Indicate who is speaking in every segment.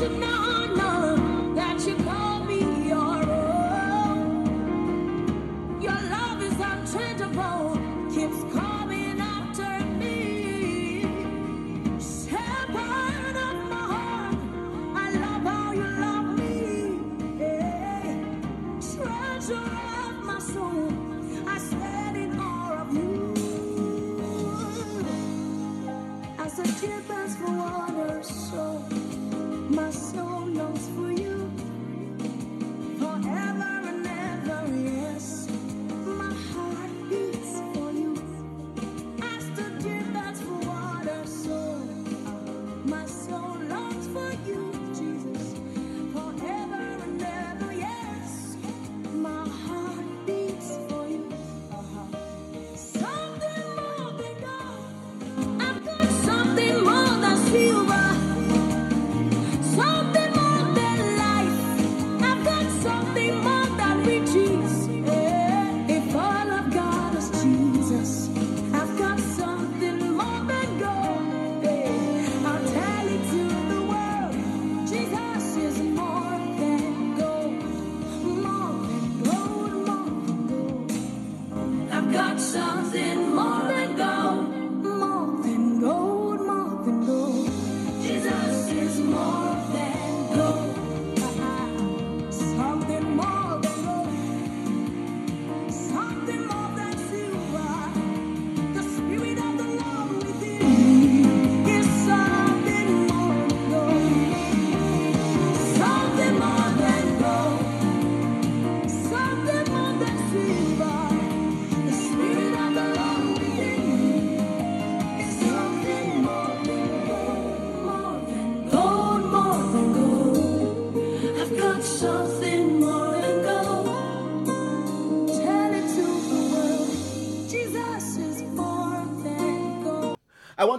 Speaker 1: I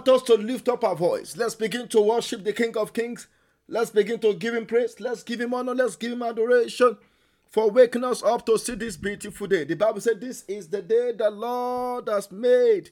Speaker 1: want us to lift up our voice. Let's begin to worship the King of Kings. Let's begin to give him praise. Let's give him honor. Let's give him adoration for waking us up to see this beautiful day. The Bible said, This is the day the Lord has made,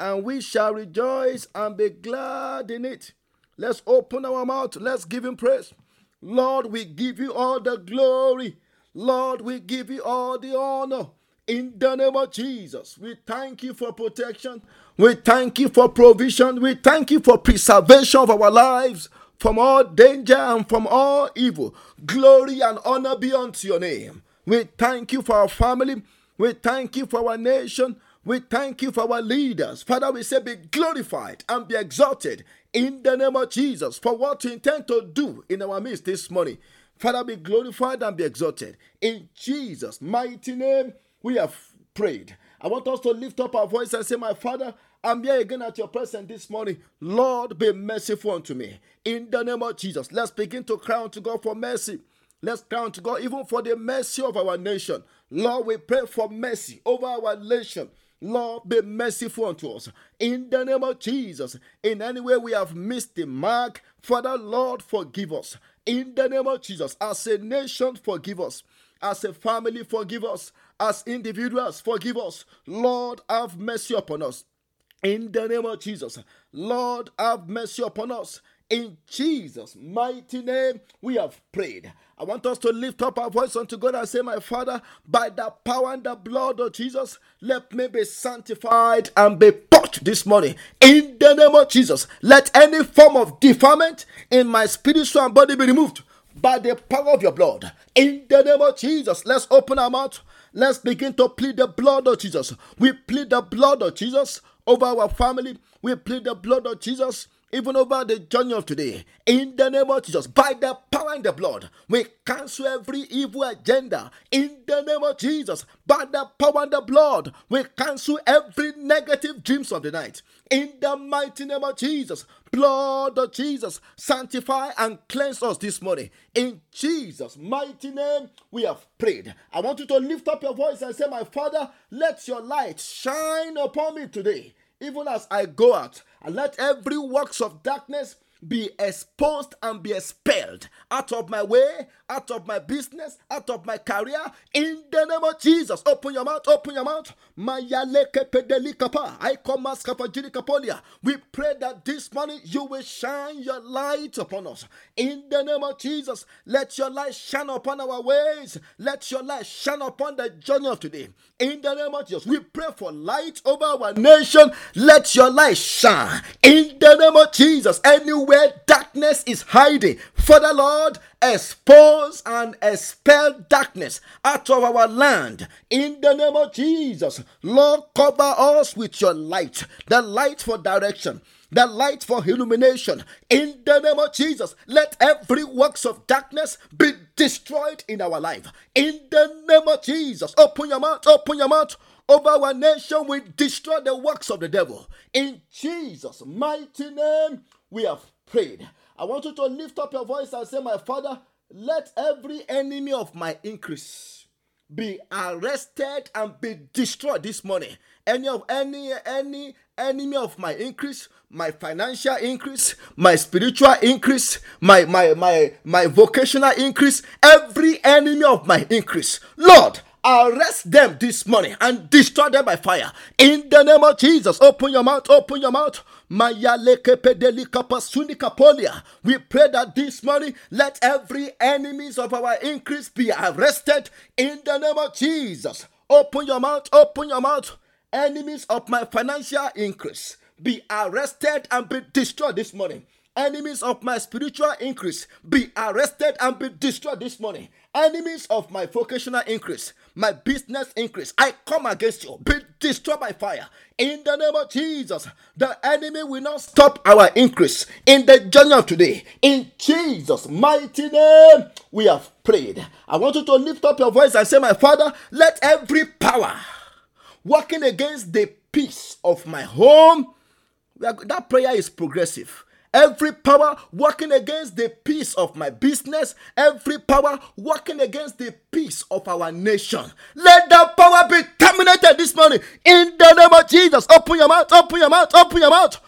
Speaker 1: and we shall rejoice and be glad in it. Let's open our mouth. Let's give him praise. Lord, we give you all the glory. Lord, we give you all the honor. In the name of Jesus, we thank you for protection. We thank you for provision. We thank you for preservation of our lives from all danger and from all evil. Glory and honor be unto your name. We thank you for our family. We thank you for our nation. We thank you for our leaders. Father, we say be glorified and be exalted in the name of Jesus for what you intend to do in our midst this morning. Father, be glorified and be exalted. In Jesus' mighty name, we have prayed. I want us to lift up our voice and say, My Father, I'm here again at your presence this morning. Lord, be merciful unto me. In the name of Jesus, let's begin to cry unto God for mercy. Let's cry unto God even for the mercy of our nation. Lord, we pray for mercy over our nation. Lord, be merciful unto us. In the name of Jesus, in any way we have missed the mark, Father, Lord, forgive us. In the name of Jesus, as a nation, forgive us. As a family, forgive us. As individuals, forgive us. Lord, have mercy upon us. In the name of Jesus, Lord, have mercy upon us. In Jesus' mighty name, we have prayed. I want us to lift up our voice unto God and say, My Father, by the power and the blood of Jesus, let me be sanctified and be purged this morning. In the name of Jesus, let any form of defilement in my spiritual and body be removed by the power of your blood. In the name of Jesus, let's open our mouth. Let's begin to plead the blood of Jesus. We plead the blood of Jesus over our family. We plead the blood of Jesus even over the journey of today. In the name of Jesus, by the power and the blood, we cancel every evil agenda. In the name of Jesus, by the power and the blood, we cancel every negative dreams of the night. In the mighty name of Jesus, blood of Jesus, sanctify and cleanse us this morning. In Jesus' mighty name, we have prayed. I want you to lift up your voice and say, My Father, let your light shine upon me today even as I go out, and let every works of darkness be exposed and be expelled out of my way, out of my business, out of my career. In the name of Jesus, open your mouth, open your mouth. We pray that this morning you will shine your light upon us. In the name of Jesus, let your light shine upon our ways. Let your light shine upon the journey of today. In the name of Jesus, we pray for light over our nation. Let your light shine. In the name of Jesus, anywhere darkness is hiding, Father Lord, expose and expel darkness out of our land. In the name of Jesus, Lord, cover us with your light, the light for direction the light for illumination. In the name of Jesus, let every works of darkness be destroyed in our life. In the name of Jesus, open your mouth, open your mouth. Over our nation, we destroy the works of the devil. In Jesus' mighty name, we have prayed. I want you to lift up your voice and say, My Father, let every enemy of my increase be arrested and be destroyed this morning. Any of any any enemy of my increase, my financial increase, my spiritual increase, my my my my vocational increase, every enemy of my increase. Lord, arrest them this morning and destroy them by fire. In the name of Jesus, open your mouth, open your mouth. We pray that this morning, let every enemies of our increase be arrested in the name of Jesus. Open your mouth, open your mouth. Enemies of my financial increase be arrested and be destroyed this morning enemies of my spiritual increase be arrested and be destroyed this morning. Enemies of my vocational increase, my business increase, I come against you. Be destroyed by fire. In the name of Jesus, the enemy will not stop our increase in the journey of today. In Jesus' mighty name, we have prayed. I want you to lift up your voice and say, My Father, let every power working against the peace of my home, that prayer is progressive every power working against the peace of my business, every power working against the peace of our nation. Let that power be terminated this morning in the name of Jesus. Open your mouth, open your mouth, open your mouth.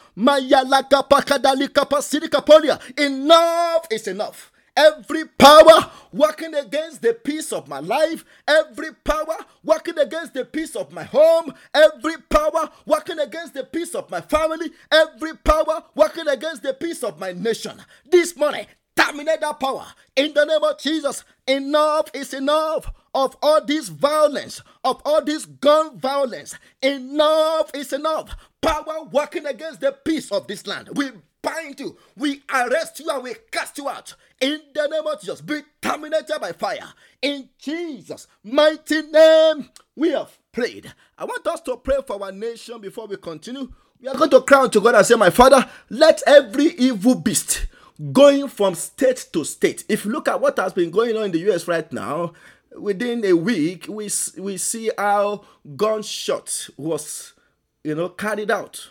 Speaker 1: Enough is enough every power working against the peace of my life, every power working against the peace of my home, every power working against the peace of my family, every power working against the peace of my nation. This morning, terminate that power in the name of Jesus. Enough is enough of all this violence, of all this gun violence. Enough is enough. Power working against the peace of this land. We bind you, we arrest you, and we cast you out. In the name of Jesus, be terminated by fire. In Jesus' mighty name, we have prayed. I want us to pray for our nation before we continue. We are going to cry to God and say, My Father, let every evil beast going from state to state. If you look at what has been going on in the US right now, within a week, we, we see how gunshot was, you know, carried out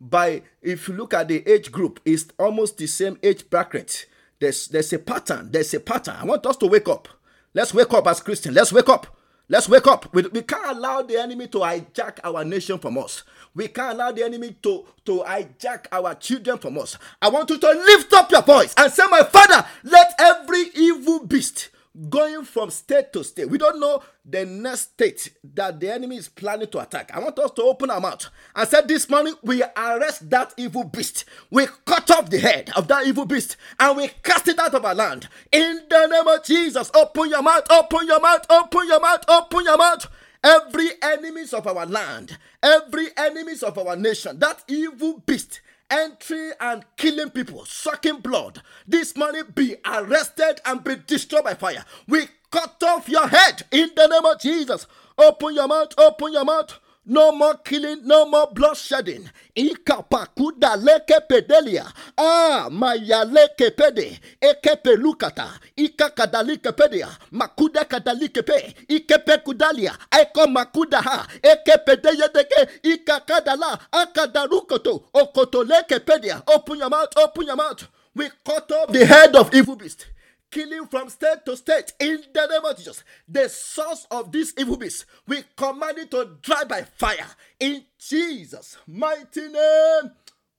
Speaker 1: by if you look at the age group it's almost the same age bracket. There's there's a pattern there's a pattern. I want us to wake up. Let's wake up as christians. Let's wake up. Let's wake up. We, we can't allow the enemy to hijack our nation from us. We can't allow the enemy to to hijack our children from us. I want you to lift up your voice and say my father let every evil beast going from state to state. We don't know the next state that the enemy is planning to attack. I want us to open our mouth and say, This morning we arrest that evil beast. We cut off the head of that evil beast and we cast it out of our land. In the name of Jesus, open your mouth, open your mouth, open your mouth, open your mouth. Every enemies of our land, every enemies of our nation, that evil beast entering and killing people, sucking blood. This money be arrested and be destroyed by fire. We cut off your head in the name of Jesus. Open your mouth, open your mouth. No more killing, no more bloodshedding. Ikapakuda leke pedelia. Ah, maya leke pede. Ekepe lukata. Ika kadalike pedia. Makuda kadalike pe. Ikepe kudalia. Eko makuda ha. Ekepe deyedeke. Ika kadala. Akadarukoto. Okoto leke pedia. Open your mouth, open your mouth. We cut off the head of evil beast killing from state to state in the name of Jesus. The source of this evil beast, we command it to dry by fire in Jesus' mighty name.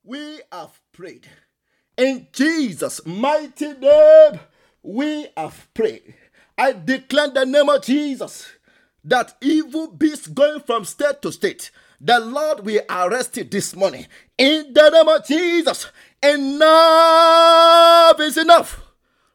Speaker 1: We have prayed. In Jesus' mighty name, we have prayed. I declare the name of Jesus that evil beasts going from state to state, the Lord will arrest it this morning. In the name of Jesus, enough is enough.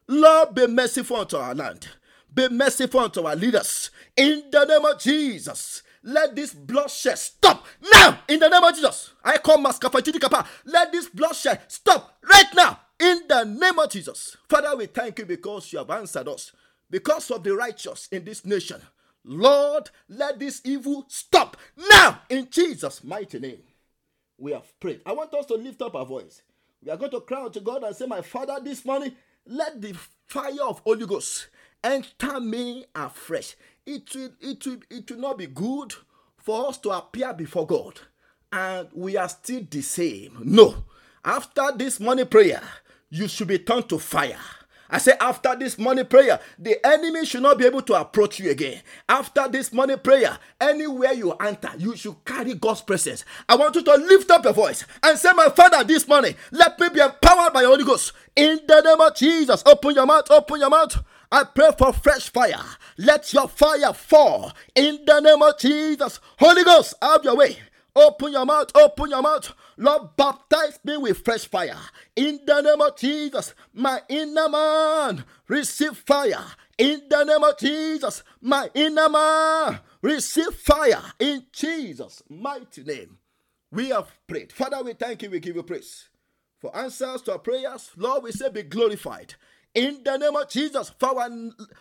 Speaker 1: Lord, be merciful unto our land. Be merciful unto our leaders. In the name of Jesus, let this bloodshed stop now. In the name of Jesus, I call Maskafajidi Kappa. Let this bloodshed stop right now. In the name of Jesus. Father, we thank you because you have answered us. Because of the righteous in this nation. Lord, let this evil stop now. In Jesus' mighty name, we have prayed. I want us to lift up our voice. We are going to cry out to God and say, My Father, this morning, let the fire of Holy Ghost enter me afresh. It will, it will, it will not be good for us to appear before God and we are still the same. No. After this morning prayer, you should be turned to fire. I say, after this morning prayer, the enemy should not be able to approach you again. After this morning prayer, anywhere you enter, you should carry God's presence. I want you to lift up your voice and say, My Father, this morning, let me be empowered by the Holy Ghost. In name of Jesus, open your mouth, open your mouth. I pray for fresh fire. Let your fire fall in the name of Jesus. Holy Ghost, have your way. Open your mouth, open your mouth. Lord, baptize me with fresh fire. In the name of Jesus, my inner man, receive fire. In the name of Jesus, my inner man, receive fire. In Jesus' mighty name, we have prayed. Father, we thank you, we give you praise. For answers to our prayers, Lord, we say be glorified. In the name of Jesus, for our,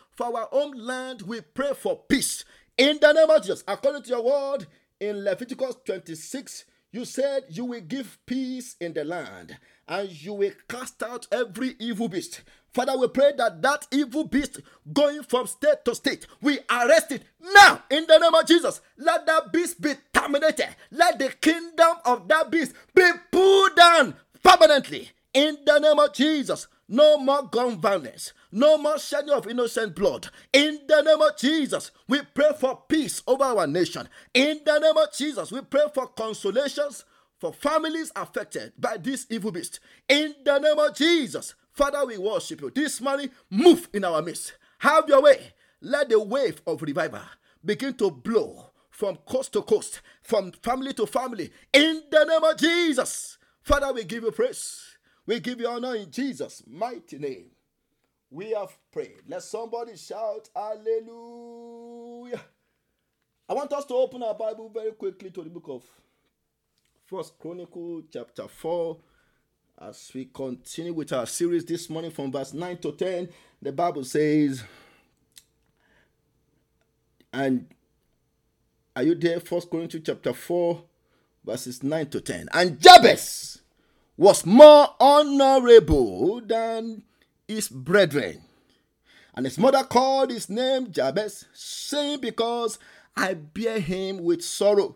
Speaker 1: for our own land, we pray for peace. In the name of Jesus, according to your word, in Leviticus 26, you said you will give peace in the land and you will cast out every evil beast. Father, we pray that that evil beast going from state to state, we arrest it now in the name of Jesus. Let that beast be terminated. Let the kingdom of that beast be pulled down permanently in the name of Jesus. No more gun violence. No more shedding of innocent blood. In the name of Jesus, we pray for peace over our nation. In the name of Jesus, we pray for consolations for families affected by this evil beast. In the name of Jesus, Father, we worship you. This morning, move in our midst. Have your way. Let the wave of revival begin to blow from coast to coast, from family to family. In the name of Jesus, Father, we give you praise. We give you honor in Jesus' mighty name. We have prayed. Let somebody shout hallelujah. I want us to open our Bible very quickly to the book of First Chronicle chapter 4 as we continue with our series this morning from verse 9 to 10 the bible says and are you there first corinthians chapter 4 verses 9 to 10 and jabez was more honorable than his brethren. And his mother called his name Jabez, saying, Because I bear him with sorrow.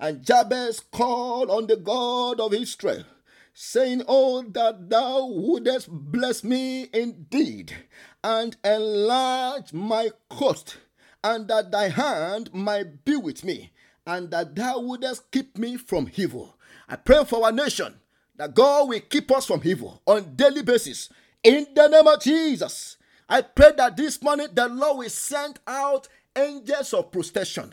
Speaker 1: And Jabez called on the God of Israel, saying, Oh, that thou wouldest bless me indeed, and enlarge my coast, and that thy hand might be with me, and that thou wouldest keep me from evil. I pray for our nation that God will keep us from evil on daily basis. In the name of Jesus, I pray that this morning the Lord will send out angels of protection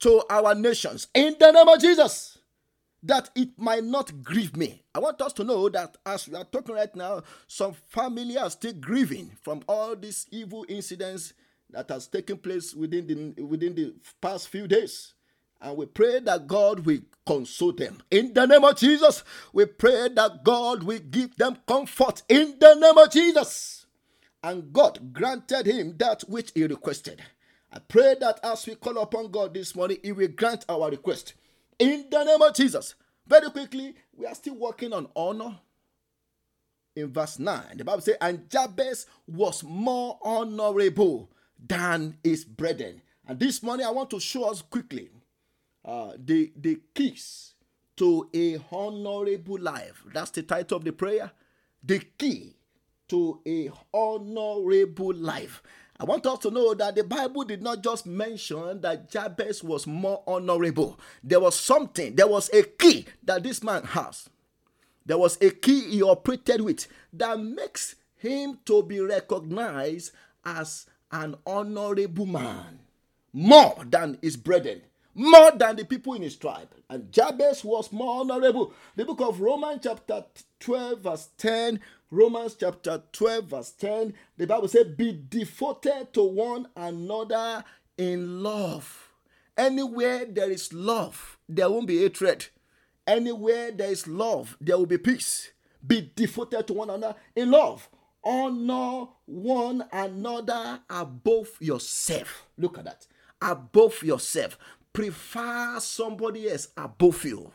Speaker 1: to our nations. In the name of Jesus, that it might not grieve me. I want us to know that as we are talking right now, some family are still grieving from all these evil incidents that has taken place within the within the past few days. And we pray that God will console them. In the name of Jesus, we pray that God will give them comfort. In the name of Jesus. And God granted him that which he requested. I pray that as we call upon God this morning, he will grant our request. In the name of Jesus. Very quickly, we are still working on honor. In verse 9, the Bible says, And Jabez was more honorable than his brethren. And this morning, I want to show us quickly uh, the, the keys to a honorable life. That's the title of the prayer. The key to a honorable life. I want us to know that the Bible did not just mention that Jabez was more honorable. There was something, there was a key that this man has. There was a key he operated with that makes him to be recognized as an honorable man more than his brethren, more than the people in his tribe. And Jabez was more honorable. The book of Romans, chapter 12, verse 10. Romans chapter 12, verse 10. The Bible says, Be devoted to one another in love. Anywhere there is love, there won't be hatred. Anywhere there is love, there will be peace. Be devoted to one another in love. Honor one another above yourself. Look at that. Above yourself. Prefer somebody else above you.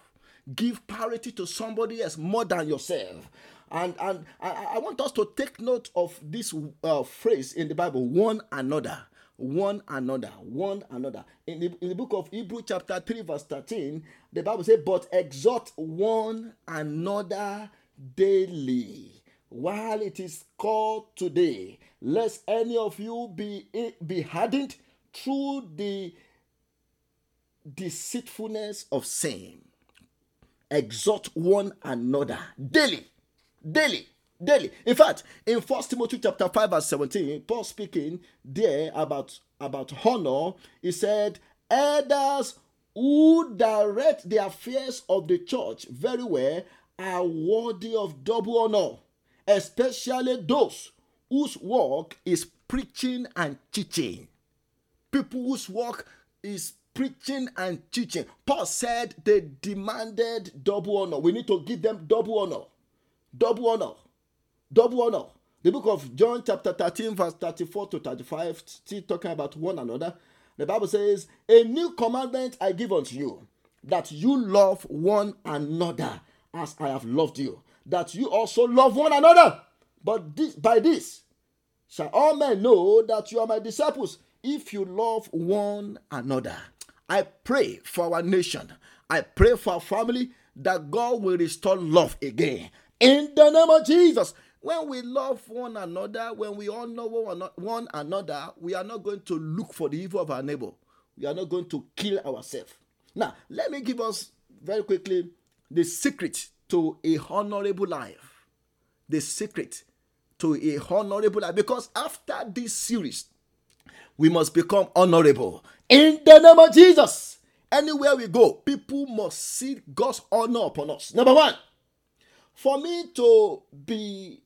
Speaker 1: Give priority to somebody else more than yourself. And, and I, I want us to take note of this uh, phrase in the Bible one another one another, one another. In the, in the book of Hebrew, chapter 3, verse 13, the Bible says, But exhort one another daily while it is called today, lest any of you be, be hardened through the deceitfulness of sin. Exhort one another daily, daily daily. In fact, in First Timothy chapter 5, verse 17, Paul speaking there about, about honor, he said, Elders who direct the affairs of the church very well are worthy of double honor, especially those whose work is preaching and teaching. People whose work is preaching and teaching. Paul said they demanded double honor. We need to give them double honor. Double honor double honor. The book of John, chapter 13, verse 34 to 35, still talking about one another. The Bible says, A new commandment I give unto you, that you love one another as I have loved you, that you also love one another. But this, by this shall all men know that you are my disciples, if you love one another. I pray for our nation. I pray for our family that God will restore love again. In the name of Jesus. When we love one another, when we all know one another, we are not going to look for the evil of our neighbor. We are not going to kill ourselves. Now, let me give us very quickly the secret to a honorable life. The secret to a honorable life. Because after this series, we must become honorable. In the name of Jesus. Anywhere we go, people must see God's honor upon us. Number one, for me to be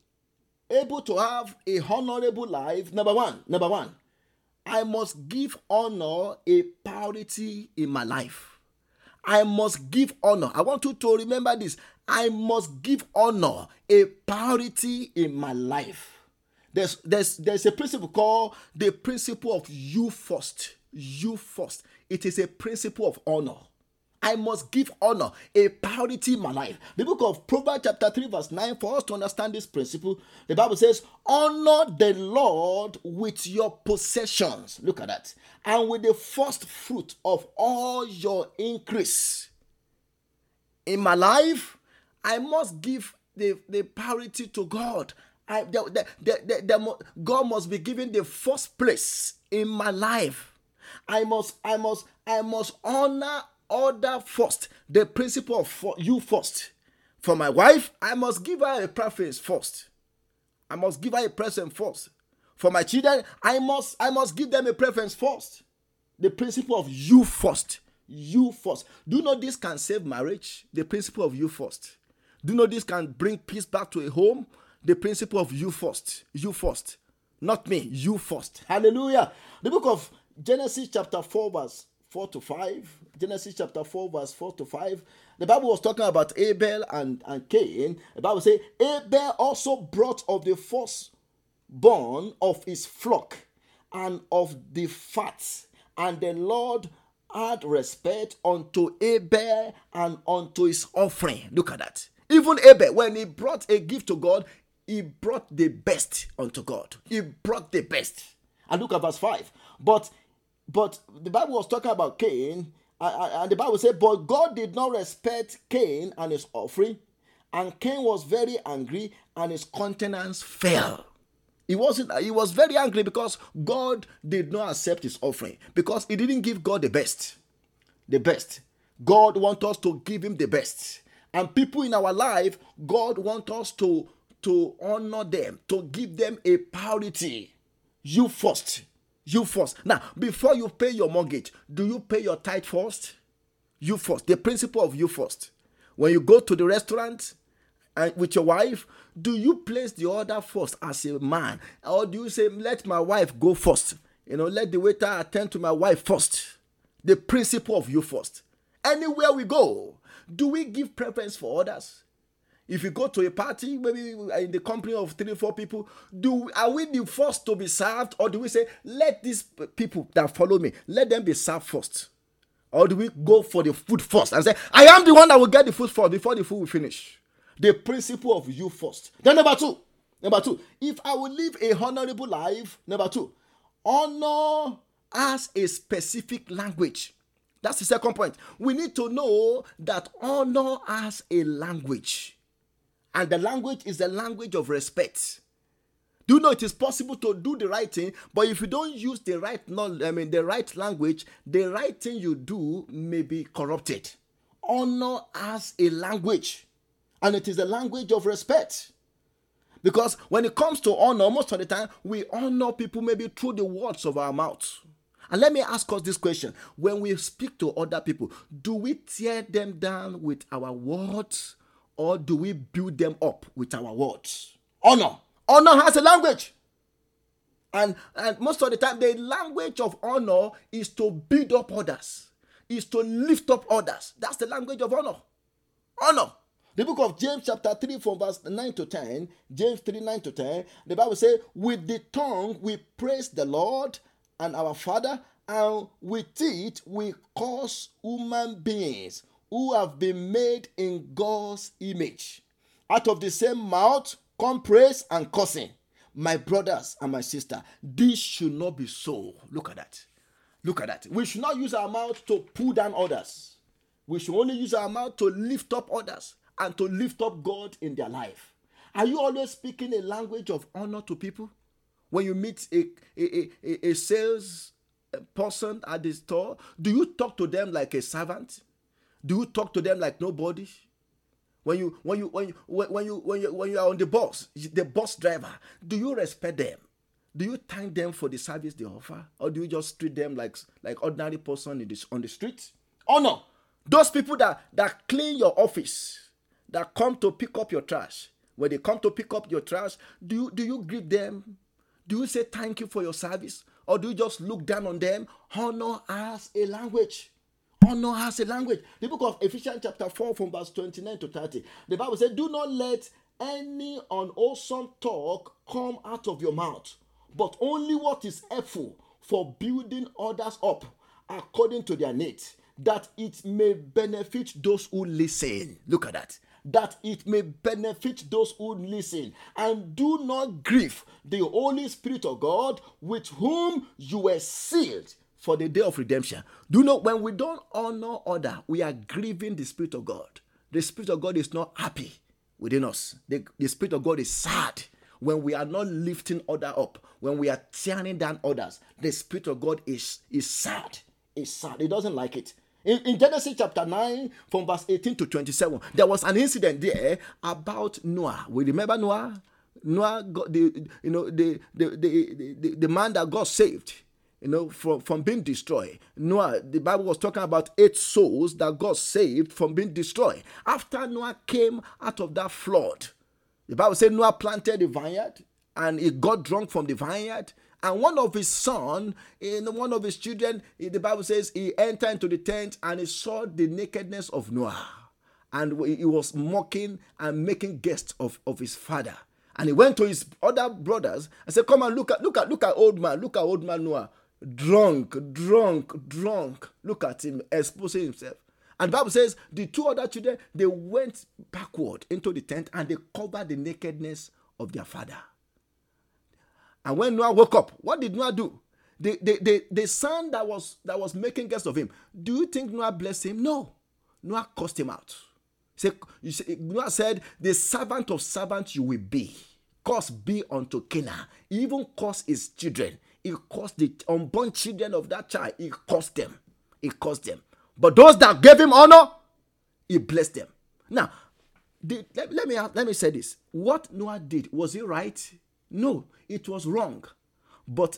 Speaker 1: able to have a honorable life, number one, number one, I must give honor a priority in my life. I must give honor. I want you to remember this. I must give honor a priority in my life. There's, there's, there's a principle called the principle of you first. You first. It is a principle of honor. I must give honor a priority in my life. The book of Proverbs, chapter 3, verse 9, for us to understand this principle, the Bible says, Honor the Lord with your possessions. Look at that. And with the first fruit of all your increase. In my life, I must give the, the priority to God. I, the, the, the, the, God must be given the first place in my life. I must, I must, I must honor order first, the principle of for you first. For my wife, I must give her a preference first. I must give her a present first. For my children, I must I must give them a preference first. The principle of you first. You first. Do you know this can save marriage? The principle of you first. Do you know this can bring peace back to a home? The principle of you first. You first. Not me, you first. Hallelujah. The book of Genesis, chapter 4, verse 4 to 5. Genesis chapter 4, verse 4 to 5. The Bible was talking about Abel and, and Cain. The Bible says, Abel also brought of the firstborn of his flock and of the fat. And the Lord had respect unto Abel and unto his offering. Look at that. Even Abel, when he brought a gift to God, he brought the best unto God. He brought the best. And look at verse 5. But but the Bible was talking about Cain, and the Bible said, But God did not respect Cain and his offering, and Cain was very angry, and his countenance fell. He wasn't he was very angry because God did not accept his offering, because he didn't give God the best. The best. God wants us to give him the best. And people in our life, God wants us to, to honor them, to give them a priority. You first. You first. Now, before you pay your mortgage, do you pay your tithe first? You first. The principle of you first. When you go to the restaurant and with your wife, do you place the order first as a man? Or do you say, let my wife go first? You know, let the waiter attend to my wife first. The principle of you first. Anywhere we go, do we give preference for others? If you go to a party, maybe uh, in the company of three, four people, do are we the first to be served, or do we say, let these people that follow me, let them be served first? Or do we go for the food first and say, I am the one that will get the food first before the food will finish? The principle of you first. Then number two, number two, if I will live a honorable life, number two, honor as a specific language. That's the second point. We need to know that honor as a language. And the language is the language of respect. Do you know it is possible to do the right thing, but if you don't use the right knowledge, I mean the right language, the right thing you do may be corrupted. Honor as a language, and it is the language of respect. Because when it comes to honor, most of the time we honor people maybe through the words of our mouth. And let me ask us this question when we speak to other people, do we tear them down with our words or do we build them up with our words? Honor. Honor has a language. And, and most of the time, the language of honor is to build up others, is to lift up others. That's the language of honor. Honor. The book of James, chapter 3, from verse 9 to 10, James 3 9 to 10, the Bible says, With the tongue we praise the Lord and our Father, and with it we curse human beings who have been made in God's image. Out of the same mouth come praise and cursing. My brothers and my sister, this should not be so. Look at that. Look at that. We should not use our mouth to pull down others. We should only use our mouth to lift up others and to lift up God in their life. Are you always speaking a language of honor to people? When you meet a, a, a, a sales person at the store, do you talk to them like a servant? Do you talk to them like nobody? When you when you when you when you when you when you are on the bus, the bus driver, do you respect them? Do you thank them for the service they offer, or do you just treat them like like ordinary person in this on the street? Oh no, those people that that clean your office, that come to pick up your trash. When they come to pick up your trash, do you, do you greet them? Do you say thank you for your service? Or do you just look down on them? Honor as a language. Honor has a language. The book of Ephesians, chapter 4, from verse 29 to 30. The Bible says, Do not let any unwholesome talk come out of your mouth, but only what is helpful for building others up according to their needs, that it may benefit those who listen. Look at that that it may benefit those who listen. And do not grieve the Holy Spirit of God, with whom you were sealed for the day of redemption. Do you know when we don't honor other, we are grieving the Spirit of God. The Spirit of God is not happy within us. The, the Spirit of God is sad when we are not lifting other up, when we are tearing down others. The Spirit of God is, is sad. Is sad. He doesn't like it. In, in, Genesis chapter 9, from verse 18 to 27, there was an incident there about Noah. We remember Noah? Noah, got the, you know, the, the, the, the, the man that God saved, you know, from, from being destroyed. Noah, the Bible was talking about eight souls that God saved from being destroyed. After Noah came out of that flood, the Bible said Noah planted a vineyard and he got drunk from the vineyard and one of his son, eh, in one of his children, eh, the Bible says he entered into the tent and he saw the nakedness of Noah. And he was mocking and making guests of, of his father. And he went to his other brothers and said, Come and look at look at look at old man, look at old man Noah. Drunk, drunk, drunk. Look at him exposing himself. And Bible says the two other children they went backward into the tent and they covered the nakedness of their father. And when Noah woke up, what did Noah do? The, the, the, the son that was that was making guests of him, do you think Noah blessed him? No. Noah cursed him out. Say, you say, Noah said, The servant of servants you will be. Curse be unto Canaan. He even cursed his children. He cursed the unborn children of that child. He cursed them. He cursed them. But those that gave him honor, he blessed them. Now, did let, let me let me say this. What Noah did was it right? No, it was wrong. But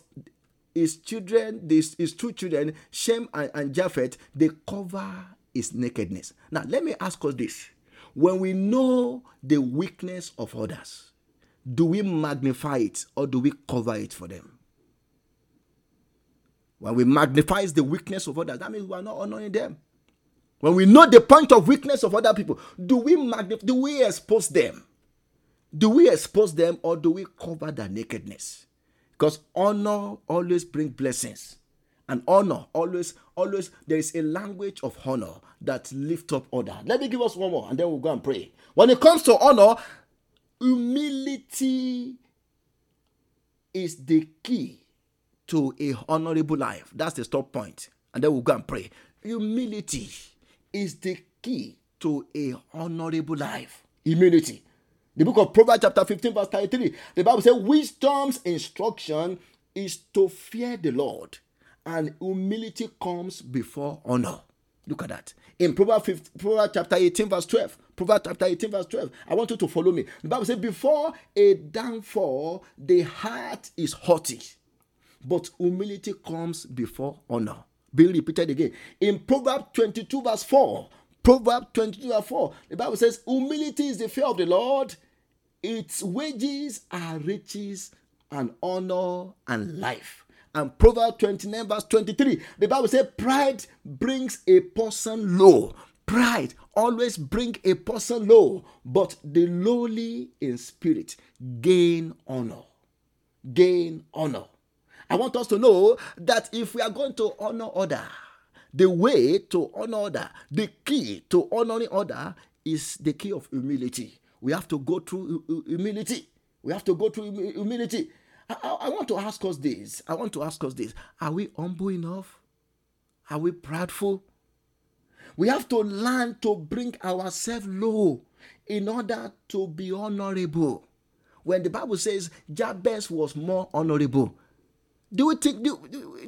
Speaker 1: his children, his, his two children, Shem and, and Japheth, they cover his nakedness. Now, let me ask us this. When we know the weakness of others, do we magnify it or do we cover it for them? When we magnify the weakness of others, that means we are not honoring them. When we know the point of weakness of other people, do we magnify, do we expose them? Do we expose them or do we cover their nakedness? Because honor always brings blessings. And honor always, always, there is a language of honor that lift up order. Let me give us one more and then we'll go and pray. When it comes to honor, humility is the key to a honorable life. That's the stop point. And then we'll go and pray. Humility is the key to a honorable life. Humility. The book of Proverbs, chapter 15, verse 33. The Bible says, Wisdom's instruction is to fear the Lord, and humility comes before honor. Look at that. In Proverbs, 15, Proverbs chapter 18, verse 12. Proverbs chapter 18, verse 12. I want you to follow me. The Bible says, Before a downfall, the heart is haughty, but humility comes before honor. Being repeated again. In Proverbs 22, verse 4. Proverbs 22, verse 4. The Bible says, Humility is the fear of the Lord its wages are riches and honor and life. And Proverbs 29, verse 23, the Bible says, Pride brings a person low. Pride always bring a person low, but the lowly in spirit gain honor. Gain honor. I want us to know that if we are going to honor other, the way to honor other, the key to honoring other is the key of humility we have to go through humility. We have to go through humility. I, I, I want to ask us this. I want to ask us this. Are we humble enough? Are we prideful? We have to learn to bring ourselves low in order to be honorable. When the Bible says Jabez was more honorable, do we think do,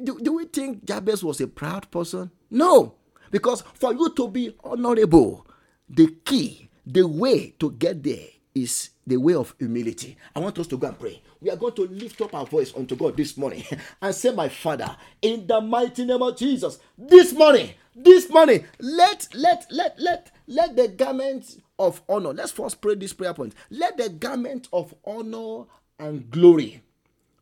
Speaker 1: do, do we think Jabez was a proud person? No, because for you to be honorable, the key the way to get there is the way of humility. I want us to go and pray. We are going to lift up our voice unto God this morning and say, My Father, in the mighty name of Jesus, this morning, this morning, let let let let let the garment of honor. Let's first pray this prayer point. Let the garment of honor and glory.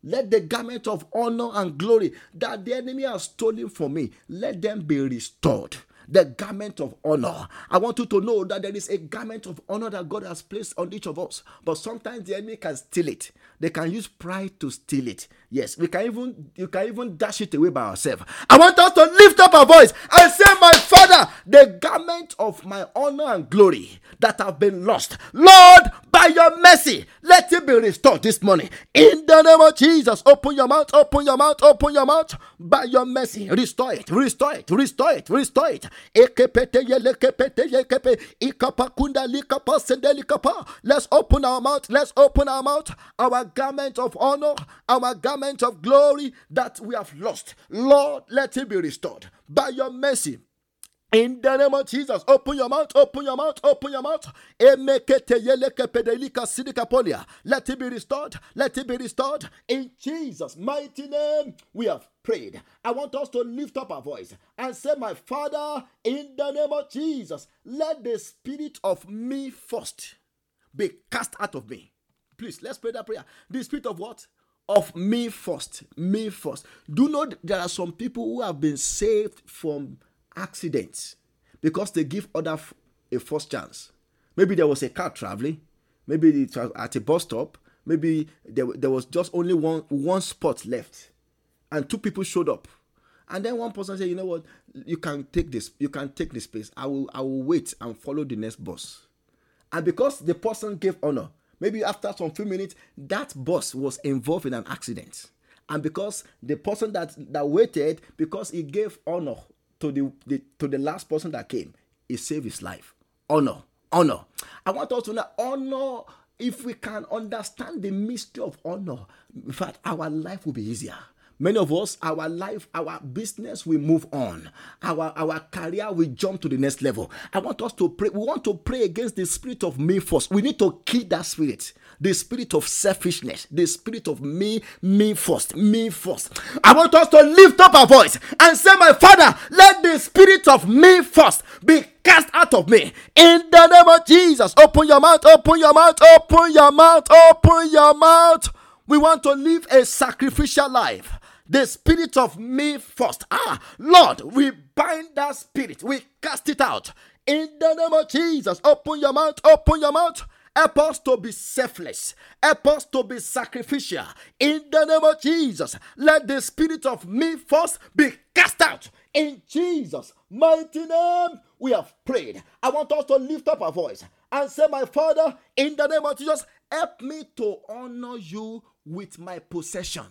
Speaker 1: Let the garment of honor and glory that the enemy has stolen from me, let them be restored the garment of honor. I want you to know that there is a garment of honor that God has placed on each of us. But sometimes the enemy can steal it. They can use pride to steal it. Yes, we can even you can even dash it away by ourselves. I want us to lift up our voice and say, My Father, the garment of my honor and glory that have been lost, Lord, by your mercy, let it be restored this morning. In the name of Jesus, open your mouth, open your mouth, open your mouth. By your mercy, restore it, restore it, restore it, restore it. Let's open our mouth, let's open our mouth. Our garment of honor, our garment of glory that we have lost. Lord, let it be restored by your mercy. In the name of Jesus, open your mouth, open your mouth, open your mouth. Let it be restored. Let it be restored. In Jesus' mighty name, we have prayed. I want us to lift up our voice and say, My Father, in the name of Jesus, let the spirit of me first be cast out of me. Please, let's pray that prayer. The spirit of what? of me first. Me first. Do know there are some people who have been saved from accidents because they give other a first chance. Maybe there was a car traveling, maybe it was at a bus stop, maybe there, there was just only one one spot left, and two people showed up. And then one person said, "You know what? You can take this. You can take this space. I will. I will wait and follow the next bus." And because the person gave honor, maybe after some few minutes that bus was involved in an accident and because the person that that waited because he gave honor to the, the to the last person that came he saved his life honor honor i want us to know honor if we can understand the mystery of honor in fact our life will be easier Many of us, our life, our business will move on. Our, our career will jump to the next level. I want us to pray. We want to pray against the spirit of me first. We need to kill that spirit. The spirit of selfishness, the spirit of me, me first, me first. I want us to lift up our voice and say, My Father, let the spirit of me first be cast out of me. In the name of Jesus, open your mouth, open your mouth, open your mouth, open your mouth. We want to live a sacrificial life the spirit of me first. Ah, Lord, we bind that spirit, we cast it out in the name of Jesus. Open your mouth, open your mouth. Help us to be selfless. Help us to be sacrificial. In the name of Jesus, let the spirit of me first be cast out. In Jesus' mighty name, we have prayed. I want us to lift up our voice and say, My Father, in the name of Jesus, help me to honor you with my possession.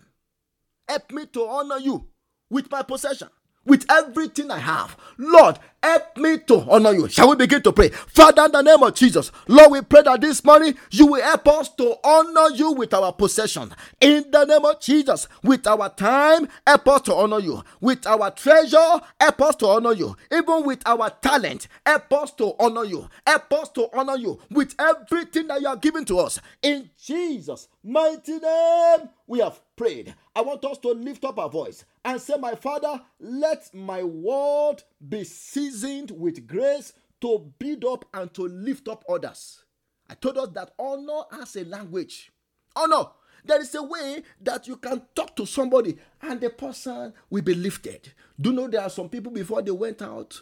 Speaker 1: Help me to honor you with my possession, with everything I have. Lord, help me to honor you. Shall we begin to pray? Father, in the name of Jesus, Lord, we pray that this morning you will help us to honor you with our possession. In the name of Jesus, with our time, help us to honor you. With our treasure, help us to honor you. Even with our talent, help us to honor you. Help us to honor you with everything that you are giving to us. In Jesus' mighty name, we have prayed. I want us to lift up our voice and say, My Father, let my word be seasoned with grace to build up and to lift up others. I told us that honor has a language. Honor. There is a way that you can talk to somebody and the person will be lifted. Do you know there are some people before they went out,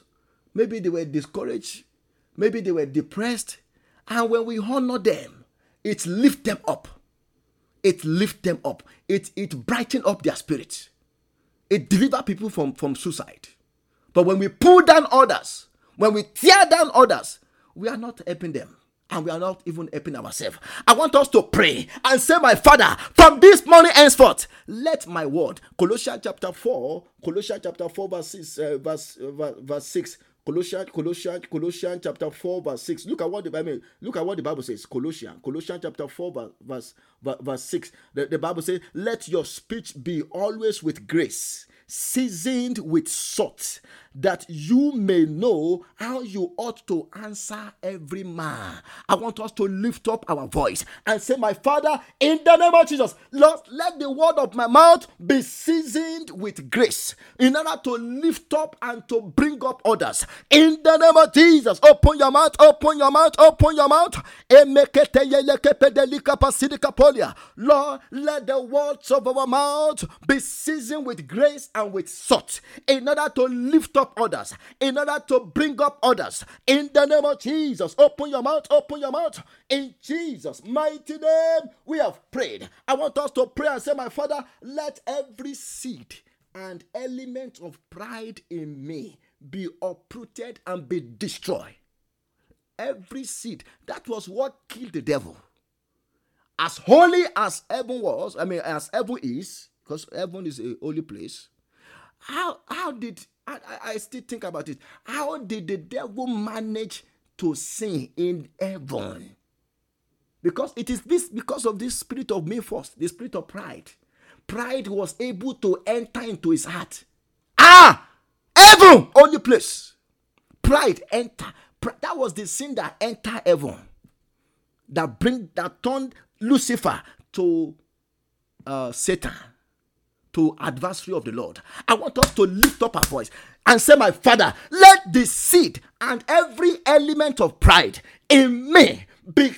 Speaker 1: maybe they were discouraged, maybe they were depressed, and when we honor them, it lifts them up it lifts them up. It it brighten up their spirit. It deliver people from, from suicide. But when we pull down others, when we tear down others, we are not helping them. And we are not even helping ourselves. I want us to pray and say, My Father, from this morning henceforth, let my word, Colossians chapter 4, Colossians chapter 4, verse 6, uh, verse, uh, verse 6 Colossians, Colossians, Colossians chapter 4, verse 6. Look at what the Bible look at what the Bible says. Colossians, Colossians chapter 4, verse, verse, verse 6. The, the Bible says, Let your speech be always with grace, seasoned with salt, that you may know how you ought to answer every man. I want us to lift up our voice and say, My Father, in the name of Jesus, Lord, let the word of my mouth be seasoned with grace in order to lift up and to bring up others. In the name of Jesus, open your mouth, open your mouth, open your mouth. Lord, let the words of our mouth be seasoned with grace and with salt in order to lift up others, in order to bring up others. In the name of Jesus, open your mouth, open your mouth. In Jesus' mighty name, we have prayed. I want us to pray and say, My Father, let every seed and element of pride in me be uprooted and be destroyed. Every seed. That was what killed the devil. As holy as heaven was, I mean, as heaven is, because heaven is a holy place, how, how did I, I still think about it. How did the devil manage to sin in heaven? Because it is this because of this spirit of me first, the spirit of pride. Pride was able to enter into his heart. Ah, heaven, only place. Pride enter. That was the sin that entered heaven. That bring that turned Lucifer to uh, Satan to adversary of the Lord. I want us to lift up our voice and say, My Father, let the seed and every element of pride in me be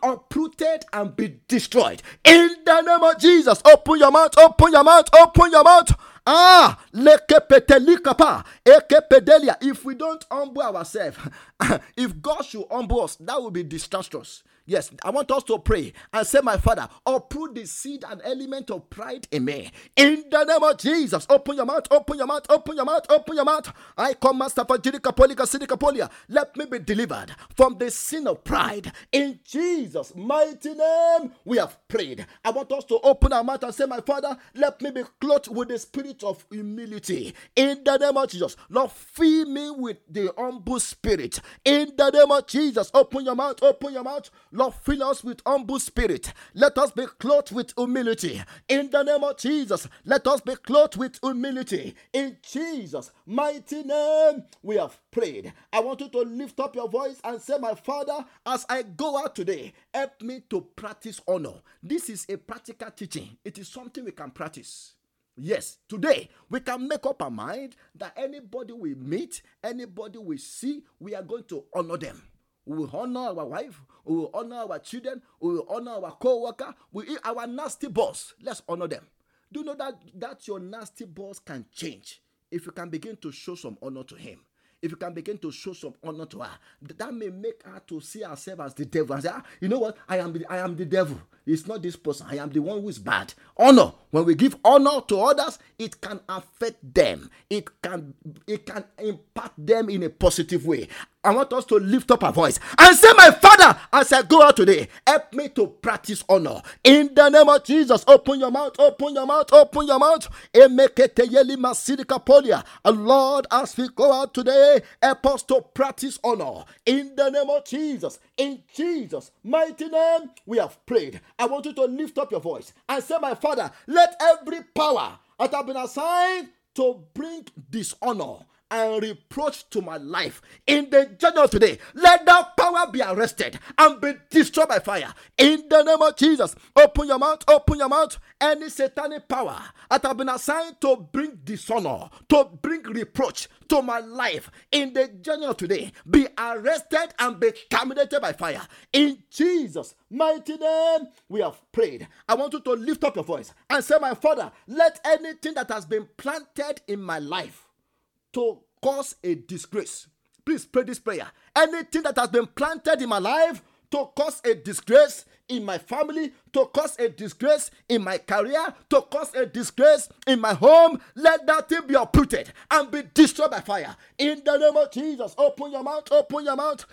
Speaker 1: uprooted and be destroyed. In the name of Jesus, open your mouth, open your mouth, open your mouth. Ah, leke petelikapa, eke pedelia. if we don't humble ourselves, if God should humble us, that would be disastrous. Yes, I want us to pray and say, My Father, uproot the seed and element of pride in me. In the name of Jesus, open your mouth, open your mouth, open your mouth, open your mouth. I come, Master for Polika Let me be delivered from the sin of pride. In Jesus' mighty name, we have prayed. I want us to open our mouth and say, My Father, let me be clothed with the spirit of humility. In the name of Jesus, Lord, fill me with the humble spirit. In the name of Jesus, open your mouth, open your mouth. Lord, fill us with humble spirit. Let us be clothed with humility. In the name of Jesus, let us be clothed with humility. In Jesus' mighty name, we have prayed. I want you to lift up your voice and say, My Father, as I go out today, help me to practice honor. This is a practical teaching, it is something we can practice. Yes, today we can make up our mind that anybody we meet, anybody we see, we are going to honor them. We will honor our wife, we will honor our children, we will honor our co-worker, we our nasty boss. Let's honor them. Do you know that that your nasty boss can change if you can begin to show some honor to him? if you can begin to show some honor to her, that may make her to see herself as the devil and say, ah, you know what? I am the I am the devil. It's not this person. I am the one who is bad. Honor. When we give honor to others, it can affect them. It can it can impact them in a positive way. I want us to lift up our voice and say, My Father, as I go out today, help me to practice honor. In the name of Jesus, open your mouth, open your mouth, open your mouth. And Lord, as we go out today, help us to practice honor. In the name of Jesus, in Jesus' mighty name, we have prayed. I want you to lift up your voice and say, My Father, let every power that have been assigned to bring dishonor and reproach to my life in the journey of today. Let that power be arrested and be destroyed by fire. In the name of Jesus, open your mouth, open your mouth. Any satanic power that have been assigned to bring dishonor, to bring reproach to my life in the journey of today, be arrested and be terminated by fire. In Jesus' mighty name, we have prayed. I want you to lift up your voice and say, My Father, let anything that has been planted in my life to cause a disgrace. Please pray this prayer. Anything that has been planted in my life to cause a disgrace in my family, to cause a disgrace in my career, to cause a disgrace in my home, let that thing be uprooted and be destroyed by fire. In the name of Jesus, open your mouth, open your mouth.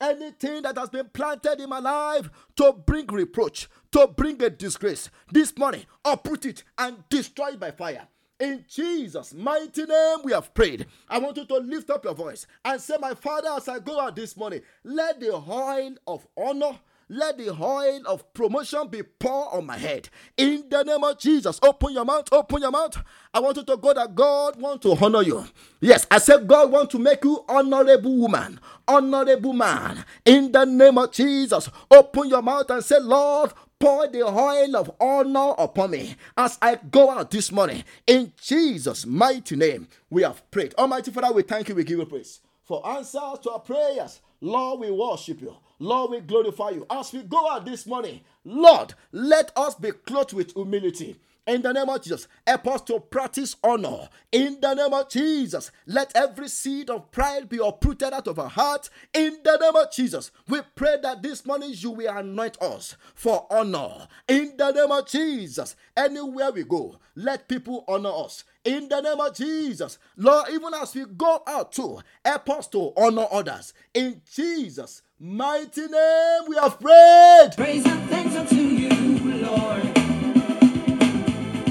Speaker 1: Anything that has been planted in my life to bring reproach, to bring a disgrace, this morning, uproot it and destroy it by fire. In Jesus' mighty name, we have prayed. I want you to lift up your voice and say, My Father, as I go out this morning, let the oil of honor, let the oil of promotion be poured on my head. In the name of Jesus, open your mouth, open your mouth. I want you to go that God wants to honor you. Yes, I said God wants to make you honorable woman, honorable man. In the name of Jesus, open your mouth and say, Lord, pour the oil of honor upon me as I go out this morning. In Jesus' mighty name, we have prayed. Almighty Father, we thank you, we give you praise for answers to our prayers. Lord, we worship you. Lord, we glorify you. As we go out this morning, Lord, let us be clothed with humility. In the name of Jesus, help us to practice honor. In the name of Jesus, let every seed of pride be uprooted out of our heart. In the name of Jesus, we pray that this morning you will anoint us for honor. In the name of Jesus, anywhere we go, let people honor us. In the name of Jesus, Lord, even as we go out to help us to honor others. In Jesus' mighty name, we have prayed.
Speaker 2: Praise and thanks unto you, Lord.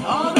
Speaker 2: All